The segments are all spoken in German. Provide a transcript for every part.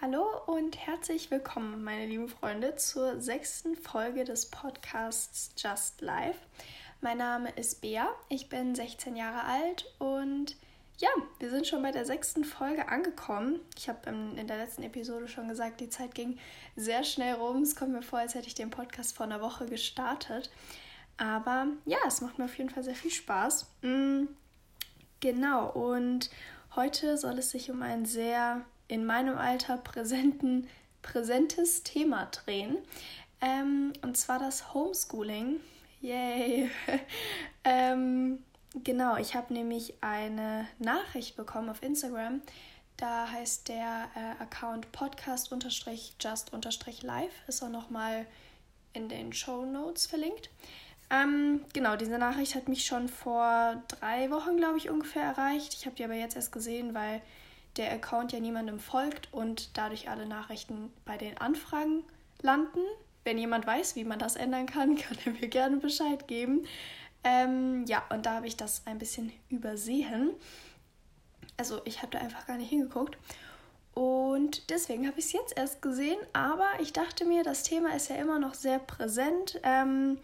Hallo und herzlich willkommen, meine lieben Freunde, zur sechsten Folge des Podcasts Just Life. Mein Name ist Bea, ich bin 16 Jahre alt und ja, wir sind schon bei der sechsten Folge angekommen. Ich habe in der letzten Episode schon gesagt, die Zeit ging sehr schnell rum. Es kommt mir vor, als hätte ich den Podcast vor einer Woche gestartet. Aber ja, es macht mir auf jeden Fall sehr viel Spaß. Mm, genau, und heute soll es sich um ein sehr in meinem Alter präsenten, präsentes Thema drehen. Ähm, und zwar das Homeschooling. Yay! ähm, genau, ich habe nämlich eine Nachricht bekommen auf Instagram. Da heißt der äh, Account podcast-just-live. Ist auch nochmal in den Show Notes verlinkt. Ähm, genau, diese Nachricht hat mich schon vor drei Wochen, glaube ich, ungefähr erreicht. Ich habe die aber jetzt erst gesehen, weil der Account ja niemandem folgt und dadurch alle Nachrichten bei den Anfragen landen. Wenn jemand weiß, wie man das ändern kann, kann er mir gerne Bescheid geben. Ähm, ja, und da habe ich das ein bisschen übersehen. Also ich habe da einfach gar nicht hingeguckt. Und deswegen habe ich es jetzt erst gesehen, aber ich dachte mir, das Thema ist ja immer noch sehr präsent. Ähm,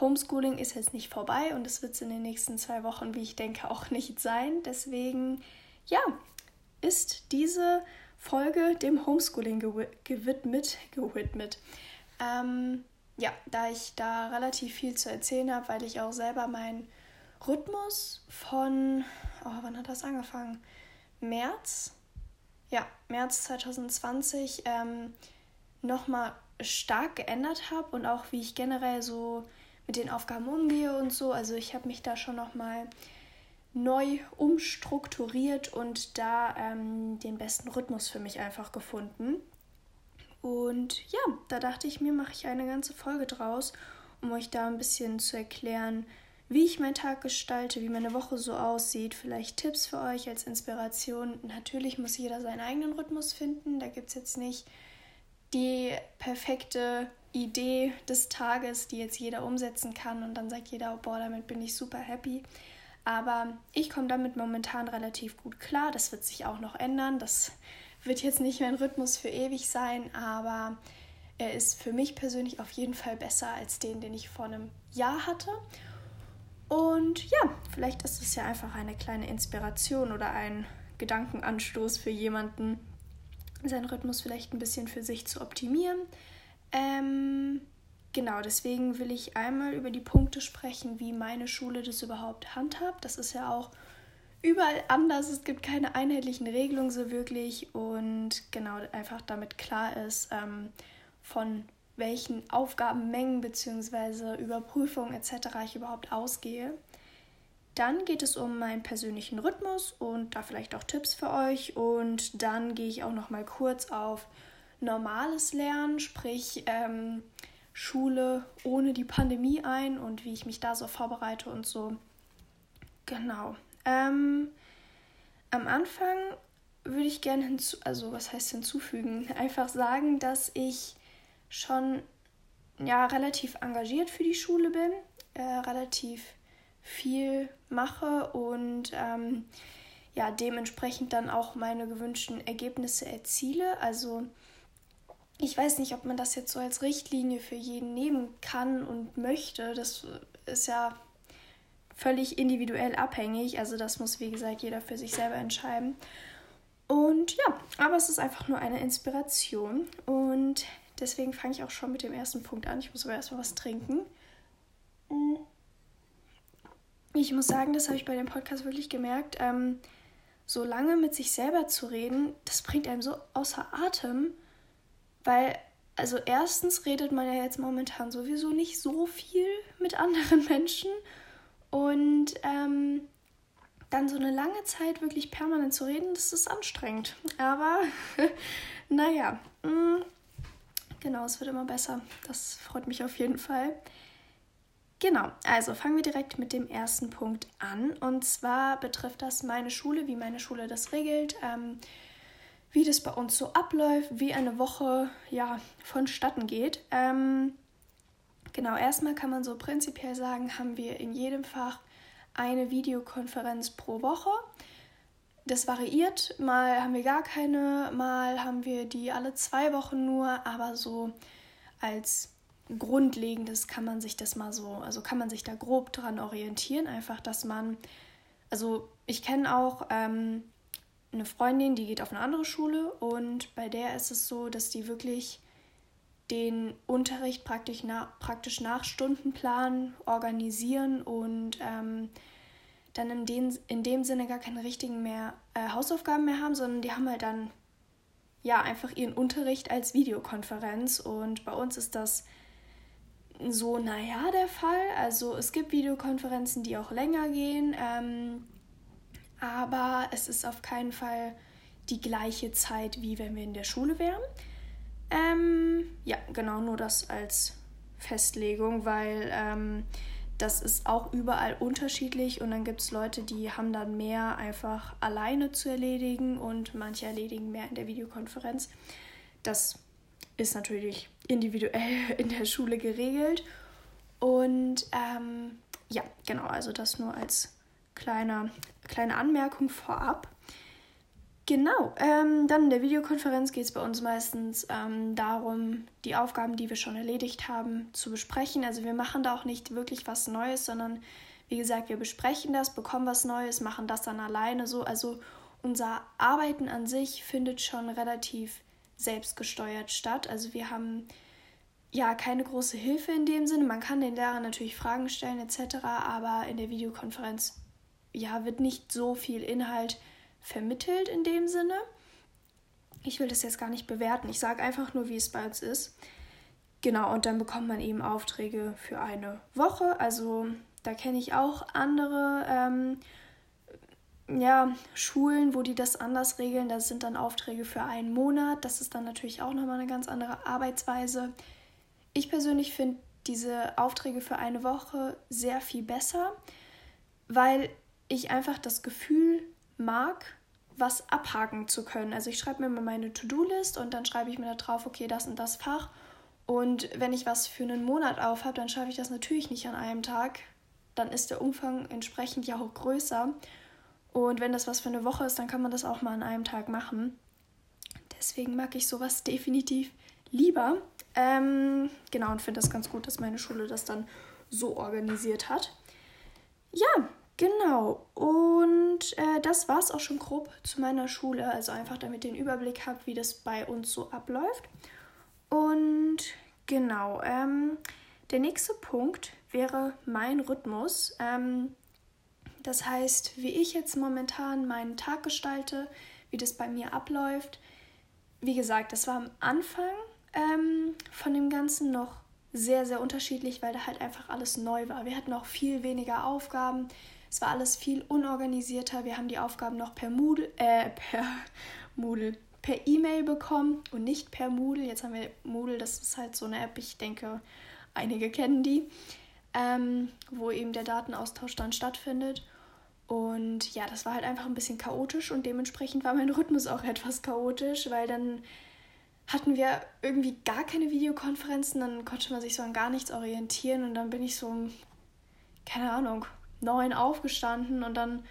Homeschooling ist jetzt nicht vorbei und es wird es in den nächsten zwei Wochen, wie ich denke, auch nicht sein. Deswegen, ja, ist diese Folge dem Homeschooling gewidmet. gewidmet. Ähm, ja, da ich da relativ viel zu erzählen habe, weil ich auch selber meinen Rhythmus von, oh, wann hat das angefangen? März? Ja, März 2020 ähm, nochmal stark geändert habe und auch wie ich generell so mit den Aufgaben umgehe und so. Also ich habe mich da schon nochmal mal neu umstrukturiert und da ähm, den besten Rhythmus für mich einfach gefunden. Und ja, da dachte ich mir, mache ich eine ganze Folge draus, um euch da ein bisschen zu erklären, wie ich meinen Tag gestalte, wie meine Woche so aussieht, vielleicht Tipps für euch als Inspiration. Natürlich muss jeder seinen eigenen Rhythmus finden. Da gibt es jetzt nicht die perfekte Idee des Tages, die jetzt jeder umsetzen kann und dann sagt jeder, boah, damit bin ich super happy. Aber ich komme damit momentan relativ gut klar. Das wird sich auch noch ändern. Das wird jetzt nicht mein Rhythmus für ewig sein, aber er ist für mich persönlich auf jeden Fall besser als den, den ich vor einem Jahr hatte. Und ja, vielleicht ist es ja einfach eine kleine Inspiration oder ein Gedankenanstoß für jemanden, seinen Rhythmus vielleicht ein bisschen für sich zu optimieren. Ähm, Genau, deswegen will ich einmal über die Punkte sprechen, wie meine Schule das überhaupt handhabt. Das ist ja auch überall anders. Es gibt keine einheitlichen Regelungen so wirklich und genau einfach damit klar ist, ähm, von welchen Aufgabenmengen bzw. Überprüfungen etc. ich überhaupt ausgehe. Dann geht es um meinen persönlichen Rhythmus und da vielleicht auch Tipps für euch. Und dann gehe ich auch noch mal kurz auf normales Lernen, sprich ähm, Schule ohne die Pandemie ein und wie ich mich da so vorbereite und so. Genau. Ähm, am Anfang würde ich gerne hinzu, also was heißt hinzufügen, einfach sagen, dass ich schon ja relativ engagiert für die Schule bin, äh, relativ viel mache und ähm, ja dementsprechend dann auch meine gewünschten Ergebnisse erziele. Also ich weiß nicht, ob man das jetzt so als Richtlinie für jeden nehmen kann und möchte. Das ist ja völlig individuell abhängig. Also das muss, wie gesagt, jeder für sich selber entscheiden. Und ja, aber es ist einfach nur eine Inspiration. Und deswegen fange ich auch schon mit dem ersten Punkt an. Ich muss aber erstmal was trinken. Ich muss sagen, das habe ich bei dem Podcast wirklich gemerkt. Ähm, so lange mit sich selber zu reden, das bringt einem so außer Atem. Weil, also erstens redet man ja jetzt momentan sowieso nicht so viel mit anderen Menschen. Und ähm, dann so eine lange Zeit wirklich permanent zu reden, das ist anstrengend. Aber naja, mh, mm, genau, es wird immer besser. Das freut mich auf jeden Fall. Genau, also fangen wir direkt mit dem ersten Punkt an. Und zwar betrifft das meine Schule, wie meine Schule das regelt. Ähm, wie das bei uns so abläuft, wie eine Woche ja vonstatten geht. Ähm, genau, erstmal kann man so prinzipiell sagen, haben wir in jedem Fach eine Videokonferenz pro Woche. das variiert. Mal haben wir gar keine, mal haben wir die alle zwei Wochen nur, aber so als Grundlegendes kann man sich das mal so, also kann man sich da grob dran orientieren, einfach, dass man, also ich kenne auch ähm, eine Freundin, die geht auf eine andere Schule und bei der ist es so, dass die wirklich den Unterricht praktisch, nach, praktisch nach Stundenplan organisieren und ähm, dann in, den, in dem Sinne gar keine richtigen mehr äh, Hausaufgaben mehr haben, sondern die haben halt dann ja einfach ihren Unterricht als Videokonferenz und bei uns ist das so, naja, der Fall. Also es gibt Videokonferenzen, die auch länger gehen, ähm, aber es ist auf keinen Fall die gleiche Zeit, wie wenn wir in der Schule wären. Ähm, ja, genau, nur das als Festlegung, weil ähm, das ist auch überall unterschiedlich und dann gibt es Leute, die haben dann mehr einfach alleine zu erledigen und manche erledigen mehr in der Videokonferenz. Das ist natürlich individuell in der Schule geregelt. Und ähm, ja, genau, also das nur als kleine, kleine Anmerkung vorab. Genau, ähm, dann in der Videokonferenz geht es bei uns meistens ähm, darum, die Aufgaben, die wir schon erledigt haben, zu besprechen. Also wir machen da auch nicht wirklich was Neues, sondern wie gesagt, wir besprechen das, bekommen was Neues, machen das dann alleine so. Also unser Arbeiten an sich findet schon relativ selbstgesteuert statt. Also wir haben ja keine große Hilfe in dem Sinne. Man kann den Lehrern natürlich Fragen stellen etc., aber in der Videokonferenz ja wird nicht so viel Inhalt vermittelt in dem Sinne. Ich will das jetzt gar nicht bewerten. Ich sage einfach nur, wie es bei uns ist. Genau, und dann bekommt man eben Aufträge für eine Woche. Also da kenne ich auch andere ähm, ja, Schulen, wo die das anders regeln. Das sind dann Aufträge für einen Monat. Das ist dann natürlich auch nochmal eine ganz andere Arbeitsweise. Ich persönlich finde diese Aufträge für eine Woche sehr viel besser, weil ich einfach das Gefühl mag, was abhaken zu können. Also ich schreibe mir mal meine To-Do-List und dann schreibe ich mir da drauf, okay, das und das Fach. Und wenn ich was für einen Monat auf habe, dann schaffe ich das natürlich nicht an einem Tag. Dann ist der Umfang entsprechend ja auch größer. Und wenn das was für eine Woche ist, dann kann man das auch mal an einem Tag machen. Deswegen mag ich sowas definitiv lieber. Ähm, genau, und finde das ganz gut, dass meine Schule das dann so organisiert hat. Ja, genau. Und äh, das war es auch schon grob zu meiner Schule. Also einfach damit ihr den Überblick habt, wie das bei uns so abläuft. Und genau, ähm, der nächste Punkt wäre mein Rhythmus. Ähm, das heißt, wie ich jetzt momentan meinen Tag gestalte, wie das bei mir abläuft. Wie gesagt, das war am Anfang ähm, von dem Ganzen noch sehr, sehr unterschiedlich, weil da halt einfach alles neu war. Wir hatten auch viel weniger Aufgaben. Es war alles viel unorganisierter. Wir haben die Aufgaben noch per Moodle, äh, per Moodle, per E-Mail bekommen und nicht per Moodle. Jetzt haben wir Moodle, das ist halt so eine App, ich denke, einige kennen die ähm, wo eben der Datenaustausch dann stattfindet. Und ja, das war halt einfach ein bisschen chaotisch und dementsprechend war mein Rhythmus auch etwas chaotisch, weil dann hatten wir irgendwie gar keine Videokonferenzen, dann konnte man sich so an gar nichts orientieren und dann bin ich so keine Ahnung, neun aufgestanden und dann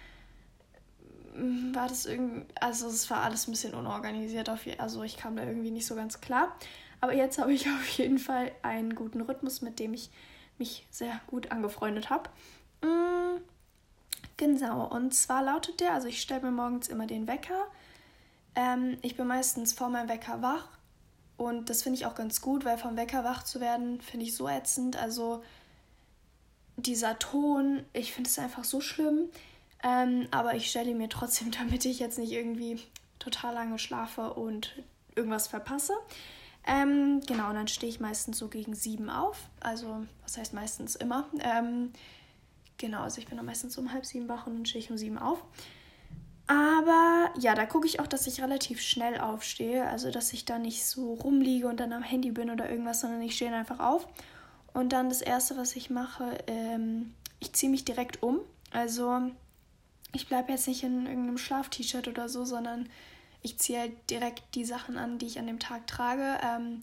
mm, war das irgendwie, also es war alles ein bisschen unorganisiert, auf also ich kam da irgendwie nicht so ganz klar. Aber jetzt habe ich auf jeden Fall einen guten Rhythmus, mit dem ich mich sehr gut angefreundet habe. Mm, genau, und zwar lautet der, also ich stelle mir morgens immer den Wecker. Ähm, ich bin meistens vor meinem Wecker wach und das finde ich auch ganz gut, weil vom Wecker wach zu werden, finde ich so ätzend. Also dieser Ton, ich finde es einfach so schlimm. Ähm, aber ich stelle mir trotzdem, damit ich jetzt nicht irgendwie total lange schlafe und irgendwas verpasse. Ähm, genau, und dann stehe ich meistens so gegen sieben auf. Also, was heißt meistens immer? Ähm, genau, also ich bin dann meistens um halb sieben wach und dann stehe ich um sieben auf. Aber ja, da gucke ich auch, dass ich relativ schnell aufstehe. Also, dass ich da nicht so rumliege und dann am Handy bin oder irgendwas, sondern ich stehe einfach auf. Und dann das Erste, was ich mache, ähm, ich ziehe mich direkt um. Also, ich bleibe jetzt nicht in irgendeinem Schlaf-T-Shirt oder so, sondern ich ziehe halt direkt die Sachen an, die ich an dem Tag trage. Ähm,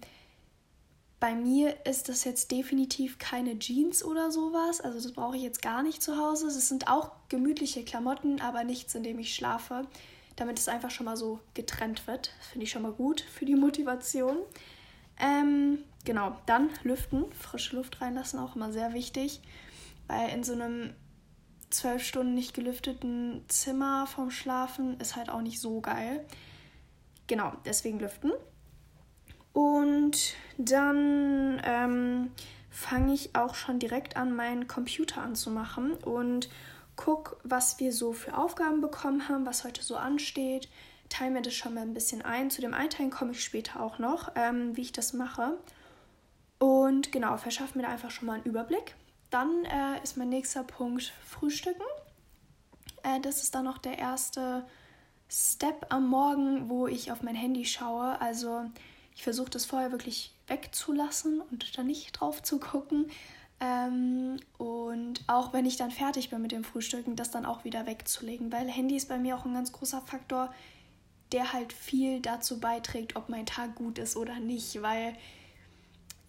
bei mir ist das jetzt definitiv keine Jeans oder sowas. Also das brauche ich jetzt gar nicht zu Hause. Es sind auch gemütliche Klamotten, aber nichts, in dem ich schlafe. damit es einfach schon mal so getrennt wird. Finde ich schon mal gut für die Motivation. Ähm, genau, dann lüften, frische Luft reinlassen, auch immer sehr wichtig, weil in so einem zwölf Stunden nicht gelüfteten Zimmer vom Schlafen ist halt auch nicht so geil. Genau, deswegen lüften. Und dann ähm, fange ich auch schon direkt an, meinen Computer anzumachen und guck, was wir so für Aufgaben bekommen haben, was heute so ansteht. Teile mir das schon mal ein bisschen ein. Zu dem Einteilen komme ich später auch noch, ähm, wie ich das mache. Und genau, verschaffe mir da einfach schon mal einen Überblick. Dann äh, ist mein nächster Punkt Frühstücken. Äh, das ist dann noch der erste Step am Morgen, wo ich auf mein Handy schaue. Also ich versuche das vorher wirklich wegzulassen und da nicht drauf zu gucken. Ähm, und auch wenn ich dann fertig bin mit dem Frühstücken, das dann auch wieder wegzulegen, weil Handy ist bei mir auch ein ganz großer Faktor, der halt viel dazu beiträgt, ob mein Tag gut ist oder nicht, weil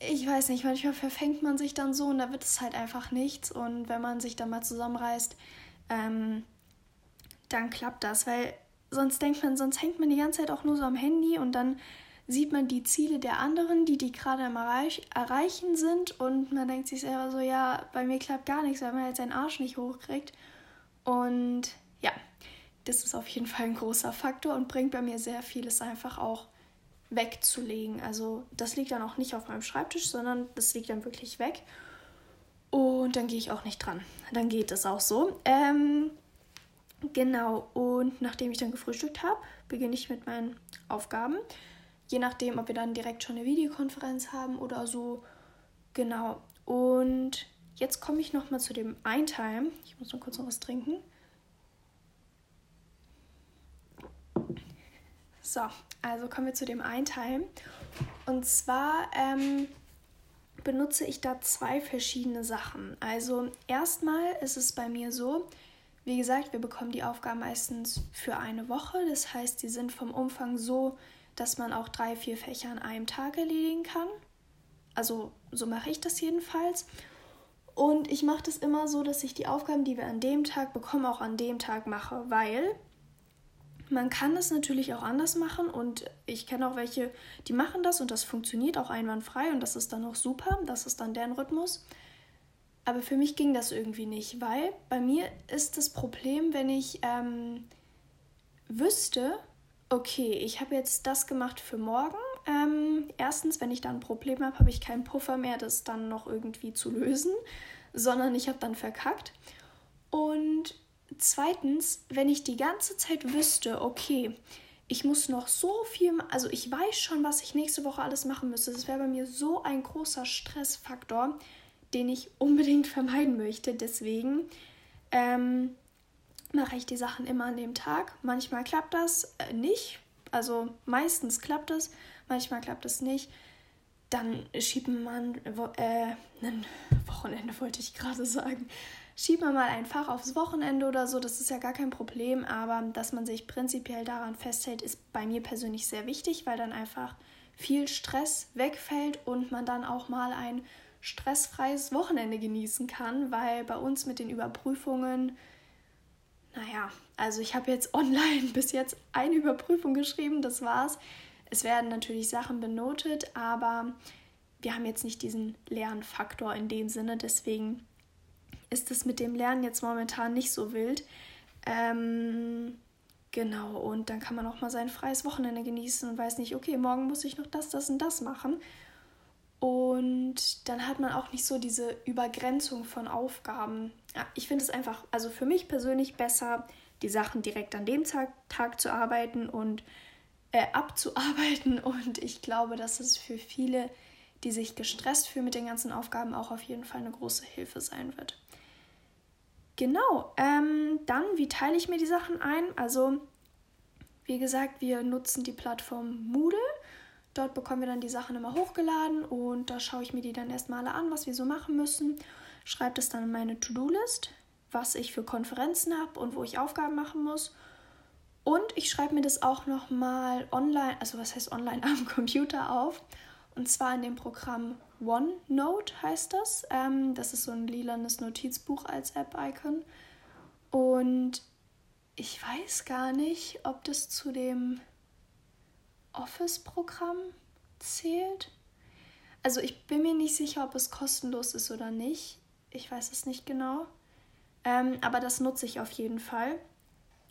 ich weiß nicht, manchmal verfängt man sich dann so und da wird es halt einfach nichts. Und wenn man sich dann mal zusammenreißt, ähm, dann klappt das, weil sonst denkt man, sonst hängt man die ganze Zeit auch nur so am Handy und dann sieht man die Ziele der anderen, die die gerade am Erreich Erreichen sind. Und man denkt sich selber so, ja, bei mir klappt gar nichts, weil man halt seinen Arsch nicht hochkriegt. Und ja, das ist auf jeden Fall ein großer Faktor und bringt bei mir sehr vieles einfach auch wegzulegen. Also das liegt dann auch nicht auf meinem Schreibtisch, sondern das liegt dann wirklich weg. Und dann gehe ich auch nicht dran. Dann geht es auch so. Ähm, genau, und nachdem ich dann gefrühstückt habe, beginne ich mit meinen Aufgaben. Je nachdem, ob wir dann direkt schon eine Videokonferenz haben oder so. Genau. Und jetzt komme ich nochmal zu dem Eintime. Ich muss noch kurz noch was trinken. So, also kommen wir zu dem Eintime. Und zwar ähm, benutze ich da zwei verschiedene Sachen. Also erstmal ist es bei mir so, wie gesagt, wir bekommen die Aufgaben meistens für eine Woche. Das heißt, die sind vom Umfang so, dass man auch drei, vier Fächer an einem Tag erledigen kann. Also so mache ich das jedenfalls. Und ich mache das immer so, dass ich die Aufgaben, die wir an dem Tag bekommen, auch an dem Tag mache, weil man kann das natürlich auch anders machen und ich kenne auch welche, die machen das und das funktioniert auch einwandfrei und das ist dann auch super, das ist dann deren Rhythmus. Aber für mich ging das irgendwie nicht, weil bei mir ist das Problem, wenn ich ähm, wüsste, okay, ich habe jetzt das gemacht für morgen. Ähm, erstens, wenn ich dann ein Problem habe, habe ich keinen Puffer mehr, das dann noch irgendwie zu lösen, sondern ich habe dann verkackt. Und zweitens, wenn ich die ganze Zeit wüsste, okay, ich muss noch so viel, also ich weiß schon, was ich nächste Woche alles machen müsste. Das wäre bei mir so ein großer Stressfaktor, den ich unbedingt vermeiden möchte. Deswegen ähm, mache ich die Sachen immer an dem Tag. Manchmal klappt das äh, nicht. Also meistens klappt es, manchmal klappt es nicht. Dann schiebt man äh, ein Wochenende, wollte ich gerade sagen. Schiebt man mal ein Fach aufs Wochenende oder so, das ist ja gar kein Problem, aber dass man sich prinzipiell daran festhält, ist bei mir persönlich sehr wichtig, weil dann einfach viel Stress wegfällt und man dann auch mal ein stressfreies Wochenende genießen kann, weil bei uns mit den Überprüfungen naja, also ich habe jetzt online bis jetzt eine Überprüfung geschrieben, das war's. Es werden natürlich Sachen benotet, aber wir haben jetzt nicht diesen Lernfaktor in dem Sinne, deswegen ist es mit dem Lernen jetzt momentan nicht so wild. Ähm, genau, und dann kann man auch mal sein freies Wochenende genießen und weiß nicht, okay, morgen muss ich noch das, das und das machen. Und dann hat man auch nicht so diese Übergrenzung von Aufgaben. Ja, ich finde es einfach, also für mich persönlich besser, die Sachen direkt an dem Tag, Tag zu arbeiten und äh, abzuarbeiten. Und ich glaube, dass es für viele, die sich gestresst fühlen mit den ganzen Aufgaben, auch auf jeden Fall eine große Hilfe sein wird. Genau, ähm, dann, wie teile ich mir die Sachen ein? Also, wie gesagt, wir nutzen die Plattform Moodle. Dort bekommen wir dann die Sachen immer hochgeladen und da schaue ich mir die dann erstmal alle an, was wir so machen müssen. Schreibe das dann in meine To-Do-List, was ich für Konferenzen habe und wo ich Aufgaben machen muss. Und ich schreibe mir das auch nochmal online, also was heißt online am Computer auf. Und zwar in dem Programm OneNote heißt das. Ähm, das ist so ein lilanes Notizbuch als App-Icon. Und ich weiß gar nicht, ob das zu dem Office-Programm zählt. Also ich bin mir nicht sicher, ob es kostenlos ist oder nicht. Ich weiß es nicht genau. Ähm, aber das nutze ich auf jeden Fall.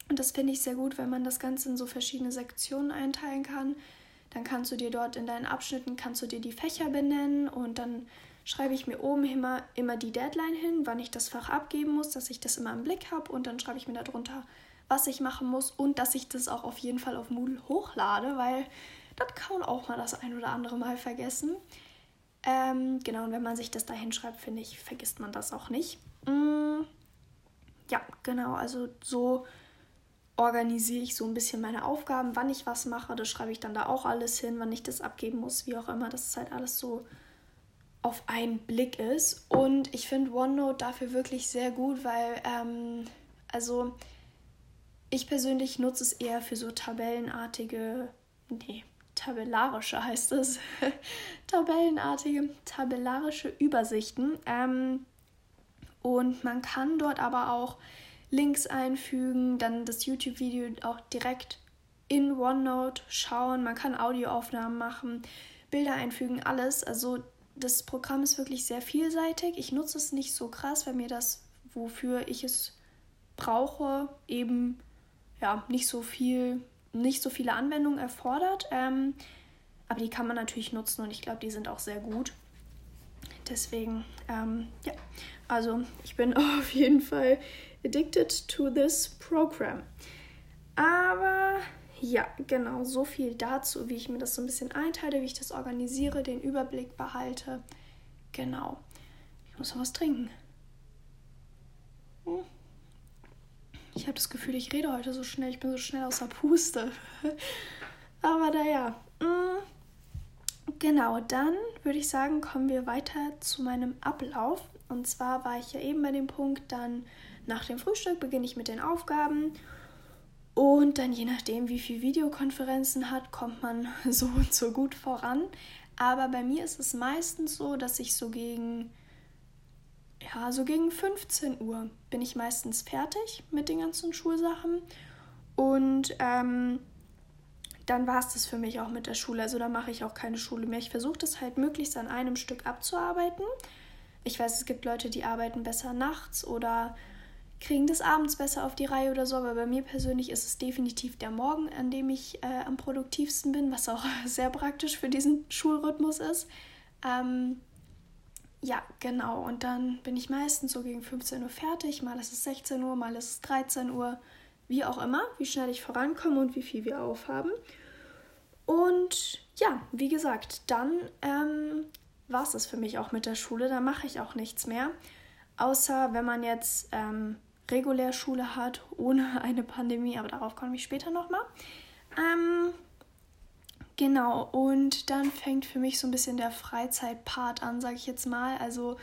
Und das finde ich sehr gut, wenn man das Ganze in so verschiedene Sektionen einteilen kann. Dann kannst du dir dort in deinen Abschnitten, kannst du dir die Fächer benennen und dann schreibe ich mir oben immer, immer die Deadline hin, wann ich das Fach abgeben muss, dass ich das immer im Blick habe und dann schreibe ich mir darunter, was ich machen muss und dass ich das auch auf jeden Fall auf Moodle hochlade, weil das kann auch mal das ein oder andere Mal vergessen. Ähm, genau, und wenn man sich das da hinschreibt, finde ich, vergisst man das auch nicht. Mm, ja, genau, also so organisiere ich so ein bisschen meine Aufgaben, wann ich was mache, das schreibe ich dann da auch alles hin, wann ich das abgeben muss, wie auch immer, dass es halt alles so auf einen Blick ist. Und ich finde OneNote dafür wirklich sehr gut, weil, ähm, also ich persönlich nutze es eher für so tabellenartige, nee, tabellarische heißt es, tabellenartige, tabellarische Übersichten. Ähm, und man kann dort aber auch Links einfügen, dann das YouTube-Video auch direkt in OneNote schauen. Man kann Audioaufnahmen machen, Bilder einfügen, alles. Also das Programm ist wirklich sehr vielseitig. Ich nutze es nicht so krass, weil mir das, wofür ich es brauche, eben ja nicht so viel, nicht so viele Anwendungen erfordert. Ähm, aber die kann man natürlich nutzen und ich glaube, die sind auch sehr gut. Deswegen, ähm, ja, also ich bin auf jeden Fall addicted to this program. Aber ja, genau, so viel dazu, wie ich mir das so ein bisschen einteile, wie ich das organisiere, den Überblick behalte. Genau. Ich muss noch was trinken. Hm. Ich habe das Gefühl, ich rede heute so schnell, ich bin so schnell aus der Puste. Aber naja. Hm. Genau, dann würde ich sagen, kommen wir weiter zu meinem Ablauf. Und zwar war ich ja eben bei dem Punkt, dann nach dem Frühstück beginne ich mit den Aufgaben. Und dann je nachdem, wie viel Videokonferenzen hat, kommt man so und so gut voran. Aber bei mir ist es meistens so, dass ich so gegen, ja, so gegen 15 Uhr bin ich meistens fertig mit den ganzen Schulsachen. Und ähm, dann war es das für mich auch mit der Schule. Also da mache ich auch keine Schule mehr. Ich versuche das halt möglichst an einem Stück abzuarbeiten. Ich weiß, es gibt Leute, die arbeiten besser nachts oder kriegen das abends besser auf die Reihe oder so, aber bei mir persönlich ist es definitiv der Morgen, an dem ich äh, am produktivsten bin, was auch sehr praktisch für diesen Schulrhythmus ist. Ähm, ja, genau. Und dann bin ich meistens so gegen 15 Uhr fertig. Mal ist es 16 Uhr, mal ist es 13 Uhr wie auch immer, wie schnell ich vorankomme und wie viel wir aufhaben. Und ja, wie gesagt, dann ähm, war es das für mich auch mit der Schule. Da mache ich auch nichts mehr. Außer wenn man jetzt ähm, regulär Schule hat, ohne eine Pandemie, aber darauf komme ich später nochmal. Ähm, genau, und dann fängt für mich so ein bisschen der Freizeitpart an, sage ich jetzt mal. Also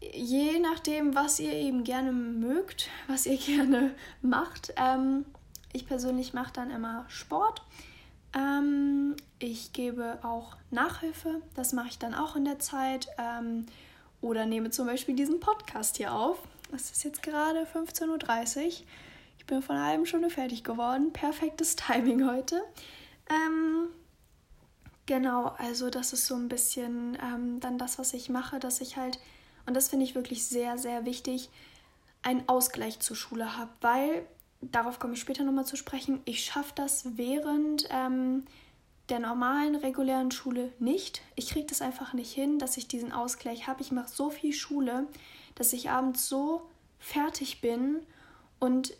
je nachdem, was ihr eben gerne mögt, was ihr gerne macht. Ähm, ich persönlich mache dann immer Sport. Ähm, ich gebe auch Nachhilfe, das mache ich dann auch in der Zeit. Ähm, oder nehme zum Beispiel diesen Podcast hier auf. Es ist jetzt gerade 15.30 Uhr. Ich bin von einer halben Stunde fertig geworden. Perfektes Timing heute. Ähm, genau, also das ist so ein bisschen ähm, dann das, was ich mache, dass ich halt und das finde ich wirklich sehr, sehr wichtig, einen Ausgleich zur Schule habe, weil, darauf komme ich später nochmal zu sprechen, ich schaffe das während ähm, der normalen, regulären Schule nicht. Ich kriege das einfach nicht hin, dass ich diesen Ausgleich habe. Ich mache so viel Schule, dass ich abends so fertig bin und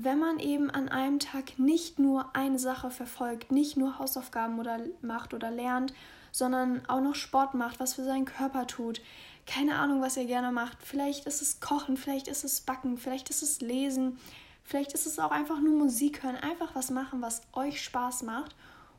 wenn man eben an einem Tag nicht nur eine Sache verfolgt, nicht nur Hausaufgaben oder macht oder lernt, sondern auch noch Sport macht, was für seinen Körper tut, keine Ahnung, was ihr gerne macht. Vielleicht ist es Kochen, vielleicht ist es Backen, vielleicht ist es Lesen, vielleicht ist es auch einfach nur Musik hören. Einfach was machen, was euch Spaß macht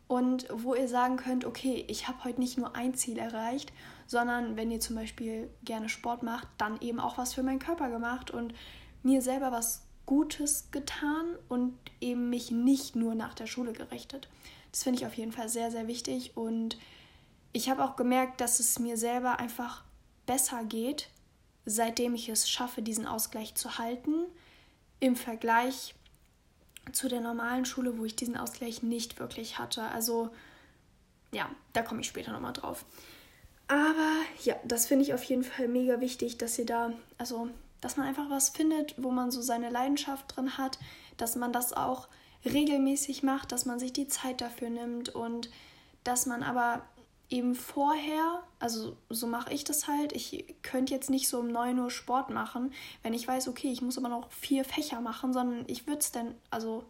und wo ihr sagen könnt, okay, ich habe heute nicht nur ein Ziel erreicht, sondern wenn ihr zum Beispiel gerne Sport macht, dann eben auch was für meinen Körper gemacht und mir selber was Gutes getan und eben mich nicht nur nach der Schule gerichtet. Das finde ich auf jeden Fall sehr, sehr wichtig und ich habe auch gemerkt, dass es mir selber einfach besser geht, seitdem ich es schaffe, diesen Ausgleich zu halten, im Vergleich zu der normalen Schule, wo ich diesen Ausgleich nicht wirklich hatte. Also ja, da komme ich später nochmal drauf. Aber ja, das finde ich auf jeden Fall mega wichtig, dass ihr da, also dass man einfach was findet, wo man so seine Leidenschaft drin hat, dass man das auch regelmäßig macht, dass man sich die Zeit dafür nimmt und dass man aber eben vorher, also so mache ich das halt, ich könnte jetzt nicht so um 9 Uhr Sport machen, wenn ich weiß, okay, ich muss aber noch vier Fächer machen, sondern ich würde es dann, also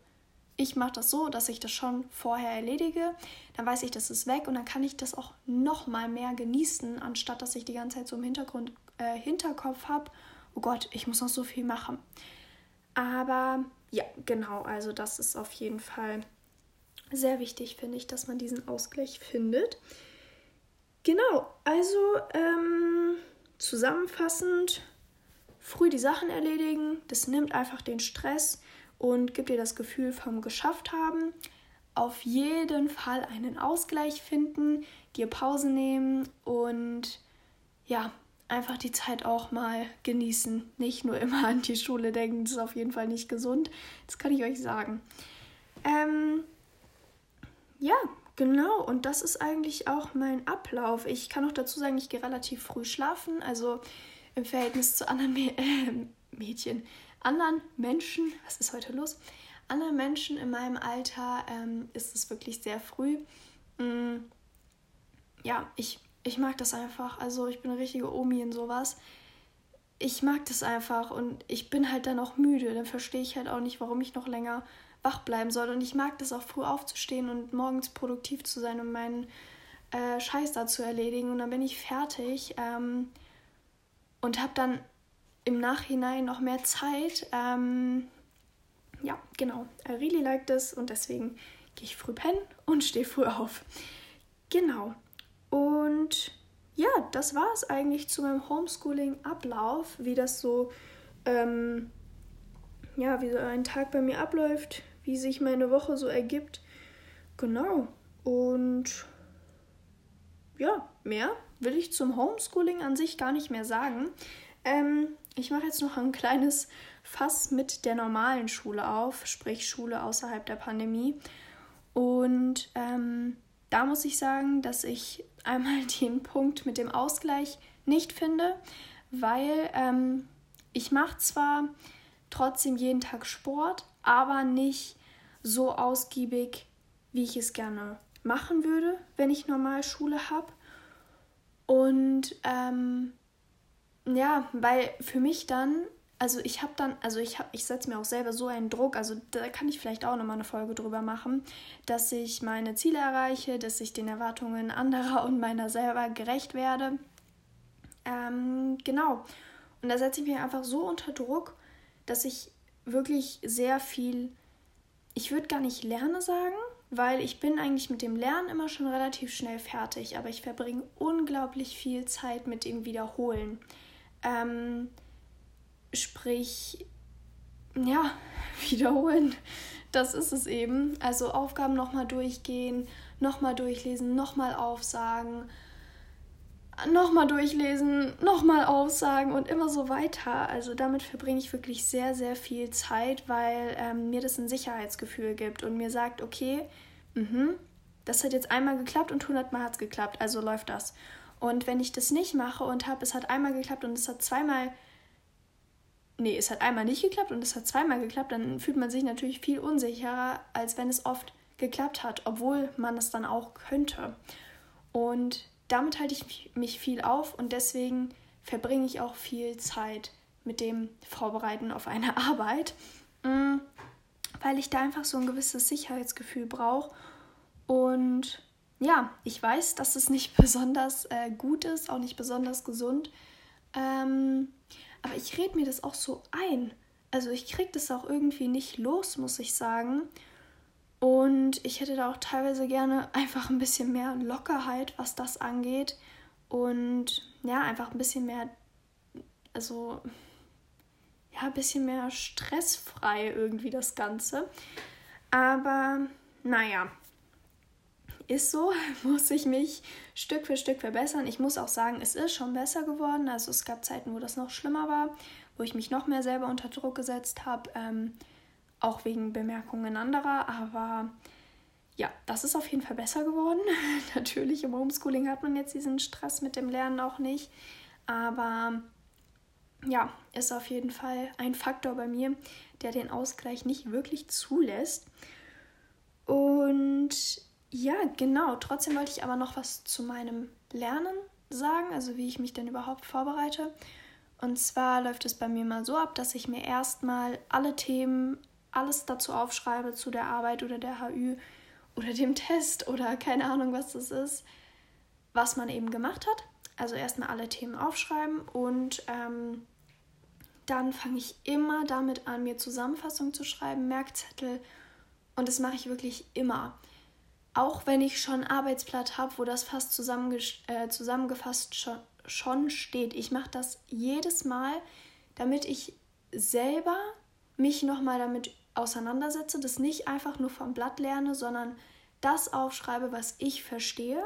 ich mache das so, dass ich das schon vorher erledige, dann weiß ich, das ist weg und dann kann ich das auch noch mal mehr genießen, anstatt dass ich die ganze Zeit so im Hintergrund, äh, Hinterkopf habe, oh Gott, ich muss noch so viel machen. Aber ja, genau, also das ist auf jeden Fall sehr wichtig, finde ich, dass man diesen Ausgleich findet. Genau, also ähm, zusammenfassend, früh die Sachen erledigen, das nimmt einfach den Stress und gibt dir das Gefühl vom geschafft haben. Auf jeden Fall einen Ausgleich finden, dir Pause nehmen und ja, einfach die Zeit auch mal genießen. Nicht nur immer an die Schule denken, das ist auf jeden Fall nicht gesund. Das kann ich euch sagen. Ähm, ja, genau. Und das ist eigentlich auch mein Ablauf. Ich kann auch dazu sagen, ich gehe relativ früh schlafen. Also im Verhältnis zu anderen Mä äh, Mädchen, anderen Menschen, was ist heute los? Anderen Menschen in meinem Alter ähm, ist es wirklich sehr früh. Mm, ja, ich ich mag das einfach. Also ich bin eine richtige Omi in sowas. Ich mag das einfach und ich bin halt dann auch müde. Dann verstehe ich halt auch nicht, warum ich noch länger wach bleiben soll. Und ich mag das auch früh aufzustehen und morgens produktiv zu sein und meinen äh, Scheiß da zu erledigen. Und dann bin ich fertig ähm, und habe dann im Nachhinein noch mehr Zeit. Ähm, ja, genau. I really like this und deswegen gehe ich früh pennen und stehe früh auf. Genau. Und ja, das war es eigentlich zu meinem Homeschooling-Ablauf, wie das so, ähm, ja, wie so ein Tag bei mir abläuft, wie sich meine Woche so ergibt. Genau. Und ja, mehr will ich zum Homeschooling an sich gar nicht mehr sagen. Ähm, ich mache jetzt noch ein kleines Fass mit der normalen Schule auf, sprich Schule außerhalb der Pandemie. Und ähm, da muss ich sagen, dass ich einmal den Punkt mit dem Ausgleich nicht finde, weil ähm, ich mache zwar trotzdem jeden Tag Sport, aber nicht so ausgiebig, wie ich es gerne machen würde, wenn ich normal Schule habe. Und ähm, ja, weil für mich dann also ich habe dann, also ich habe, ich setze mir auch selber so einen Druck, also da kann ich vielleicht auch nochmal eine Folge drüber machen, dass ich meine Ziele erreiche, dass ich den Erwartungen anderer und meiner selber gerecht werde. Ähm, genau. Und da setze ich mich einfach so unter Druck, dass ich wirklich sehr viel, ich würde gar nicht lerne sagen, weil ich bin eigentlich mit dem Lernen immer schon relativ schnell fertig, aber ich verbringe unglaublich viel Zeit mit dem Wiederholen. Ähm, Sprich, ja, wiederholen. Das ist es eben. Also Aufgaben nochmal durchgehen, nochmal durchlesen, nochmal aufsagen, nochmal durchlesen, nochmal aufsagen und immer so weiter. Also damit verbringe ich wirklich sehr, sehr viel Zeit, weil ähm, mir das ein Sicherheitsgefühl gibt und mir sagt, okay, mh, das hat jetzt einmal geklappt und hundertmal hat es geklappt, also läuft das. Und wenn ich das nicht mache und habe, es hat einmal geklappt und es hat zweimal nee, es hat einmal nicht geklappt und es hat zweimal geklappt, dann fühlt man sich natürlich viel unsicherer, als wenn es oft geklappt hat, obwohl man es dann auch könnte. Und damit halte ich mich viel auf und deswegen verbringe ich auch viel Zeit mit dem Vorbereiten auf eine Arbeit, mm, weil ich da einfach so ein gewisses Sicherheitsgefühl brauche. Und ja, ich weiß, dass es nicht besonders äh, gut ist, auch nicht besonders gesund. Ähm, aber ich rede mir das auch so ein. Also ich kriege das auch irgendwie nicht los, muss ich sagen. Und ich hätte da auch teilweise gerne einfach ein bisschen mehr Lockerheit, was das angeht. Und ja, einfach ein bisschen mehr, also ja, ein bisschen mehr stressfrei irgendwie das Ganze. Aber naja, ist so, muss ich mich Stück für Stück verbessern. Ich muss auch sagen, es ist schon besser geworden. Also es gab Zeiten, wo das noch schlimmer war, wo ich mich noch mehr selber unter Druck gesetzt habe. Ähm, auch wegen Bemerkungen anderer, aber ja, das ist auf jeden Fall besser geworden. Natürlich im Homeschooling hat man jetzt diesen Stress mit dem Lernen auch nicht, aber ja, ist auf jeden Fall ein Faktor bei mir, der den Ausgleich nicht wirklich zulässt. Und ja, genau, trotzdem wollte ich aber noch was zu meinem Lernen sagen, also wie ich mich denn überhaupt vorbereite. Und zwar läuft es bei mir mal so ab, dass ich mir erstmal alle Themen, alles dazu aufschreibe zu der Arbeit oder der HÜ oder dem Test oder keine Ahnung, was das ist, was man eben gemacht hat. Also erstmal alle Themen aufschreiben und ähm, dann fange ich immer damit an, mir Zusammenfassungen zu schreiben, Merkzettel und das mache ich wirklich immer. Auch wenn ich schon ein Arbeitsblatt habe, wo das fast äh, zusammengefasst schon, schon steht. Ich mache das jedes Mal, damit ich selber mich nochmal damit auseinandersetze, das nicht einfach nur vom Blatt lerne, sondern das aufschreibe, was ich verstehe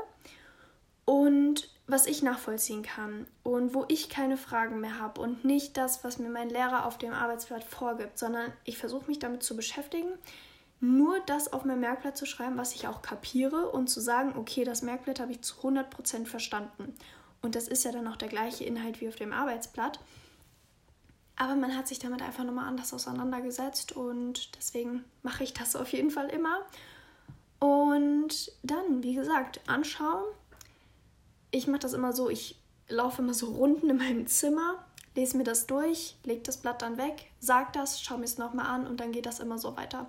und was ich nachvollziehen kann und wo ich keine Fragen mehr habe und nicht das, was mir mein Lehrer auf dem Arbeitsblatt vorgibt, sondern ich versuche mich damit zu beschäftigen, nur das auf mein Merkblatt zu schreiben, was ich auch kapiere und zu sagen, okay, das Merkblatt habe ich zu 100% verstanden. Und das ist ja dann auch der gleiche Inhalt wie auf dem Arbeitsblatt. Aber man hat sich damit einfach nochmal anders auseinandergesetzt und deswegen mache ich das auf jeden Fall immer. Und dann, wie gesagt, anschauen, ich mache das immer so, ich laufe immer so Runden in meinem Zimmer, lese mir das durch, lege das Blatt dann weg, sage das, schaue mir es nochmal an und dann geht das immer so weiter.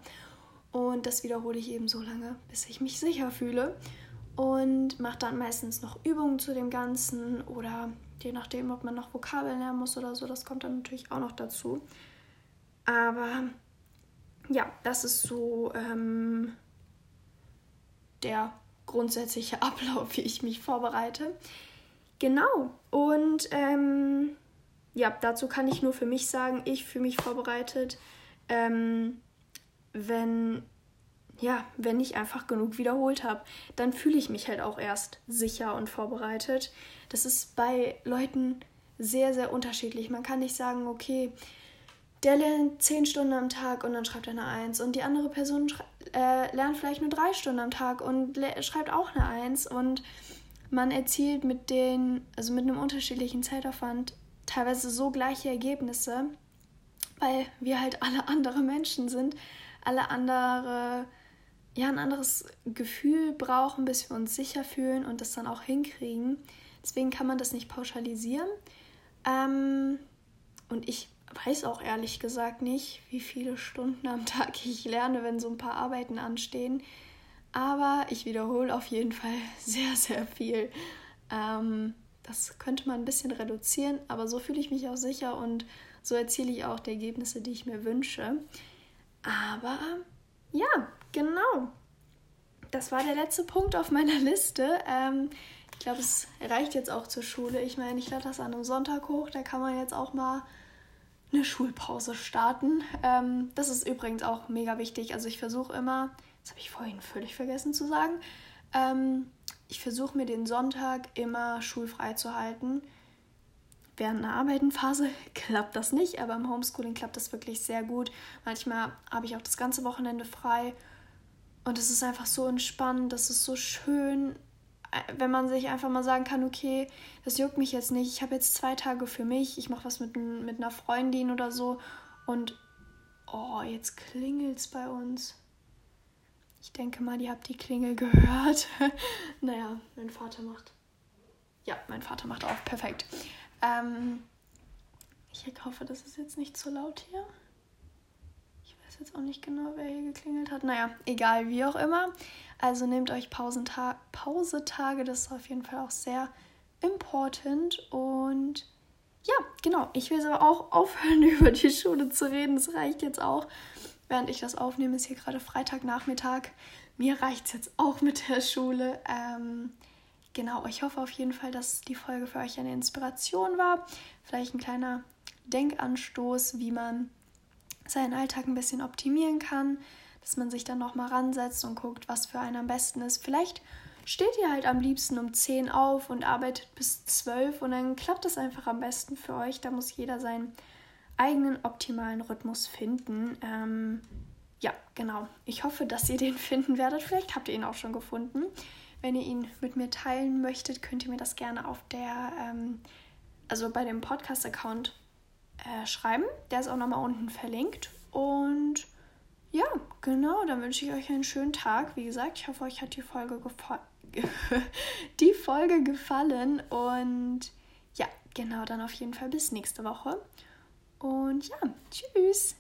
Und das wiederhole ich eben so lange, bis ich mich sicher fühle. Und mache dann meistens noch Übungen zu dem Ganzen oder je nachdem, ob man noch Vokabeln lernen muss oder so, das kommt dann natürlich auch noch dazu. Aber ja, das ist so ähm, der grundsätzliche Ablauf, wie ich mich vorbereite. Genau. Und ähm, ja, dazu kann ich nur für mich sagen, ich fühle mich vorbereitet, ähm, wenn ja, wenn ich einfach genug wiederholt habe, dann fühle ich mich halt auch erst sicher und vorbereitet. Das ist bei Leuten sehr, sehr unterschiedlich. Man kann nicht sagen, okay, der lernt zehn Stunden am Tag und dann schreibt er eine Eins und die andere Person äh, lernt vielleicht nur drei Stunden am Tag und schreibt auch eine Eins und man erzielt mit den, also mit einem unterschiedlichen Zeitaufwand teilweise so gleiche Ergebnisse, weil wir halt alle andere Menschen sind, alle andere, ja, ein anderes Gefühl brauchen, bis wir uns sicher fühlen und das dann auch hinkriegen. Deswegen kann man das nicht pauschalisieren. Ähm, und ich weiß auch ehrlich gesagt nicht, wie viele Stunden am Tag ich lerne, wenn so ein paar Arbeiten anstehen. Aber ich wiederhole auf jeden Fall sehr, sehr viel. Ähm, das könnte man ein bisschen reduzieren, aber so fühle ich mich auch sicher und so erziele ich auch die Ergebnisse, die ich mir wünsche. Aber ja, genau. Das war der letzte Punkt auf meiner Liste. Ähm, ich glaube, es reicht jetzt auch zur Schule. Ich meine, ich lade das an einem Sonntag hoch. Da kann man jetzt auch mal eine Schulpause starten. Ähm, das ist übrigens auch mega wichtig. Also ich versuche immer, das habe ich vorhin völlig vergessen zu sagen, ähm, ich versuche mir den Sonntag immer schulfrei zu halten. Während einer Arbeitenphase klappt das nicht, aber im Homeschooling klappt das wirklich sehr gut. Manchmal habe ich auch das ganze Wochenende frei und es ist einfach so entspannt, das ist so schön wenn man sich einfach mal sagen kann, okay, das juckt mich jetzt nicht, ich habe jetzt zwei Tage für mich, ich mache was mit, mit einer Freundin oder so und oh, jetzt klingelt es bei uns. Ich denke mal, ihr habt die Klingel gehört. naja, mein Vater macht. Ja, mein Vater macht auf. Perfekt. Ähm, ich hoffe, das ist jetzt nicht zu laut hier. Ich weiß jetzt auch nicht genau, wer hier geklingelt hat. Naja, egal, wie auch immer. Also nehmt euch Pausenta Pausetage, das ist auf jeden Fall auch sehr important. Und ja, genau, ich will aber auch aufhören, über die Schule zu reden. Das reicht jetzt auch. Während ich das aufnehme, ist hier gerade Freitagnachmittag. Mir reicht es jetzt auch mit der Schule. Ähm, genau, ich hoffe auf jeden Fall, dass die Folge für euch eine Inspiration war. Vielleicht ein kleiner Denkanstoß, wie man seinen Alltag ein bisschen optimieren kann dass man sich dann nochmal ransetzt und guckt, was für einen am besten ist. Vielleicht steht ihr halt am liebsten um 10 auf und arbeitet bis 12 und dann klappt es einfach am besten für euch. Da muss jeder seinen eigenen optimalen Rhythmus finden. Ähm, ja, genau. Ich hoffe, dass ihr den finden werdet. Vielleicht habt ihr ihn auch schon gefunden. Wenn ihr ihn mit mir teilen möchtet, könnt ihr mir das gerne auf der, ähm, also bei dem Podcast-Account äh, schreiben. Der ist auch nochmal unten verlinkt. Und ja, genau, dann wünsche ich euch einen schönen Tag. Wie gesagt, ich hoffe, euch hat die Folge, die Folge gefallen. Und ja, genau, dann auf jeden Fall bis nächste Woche. Und ja, tschüss.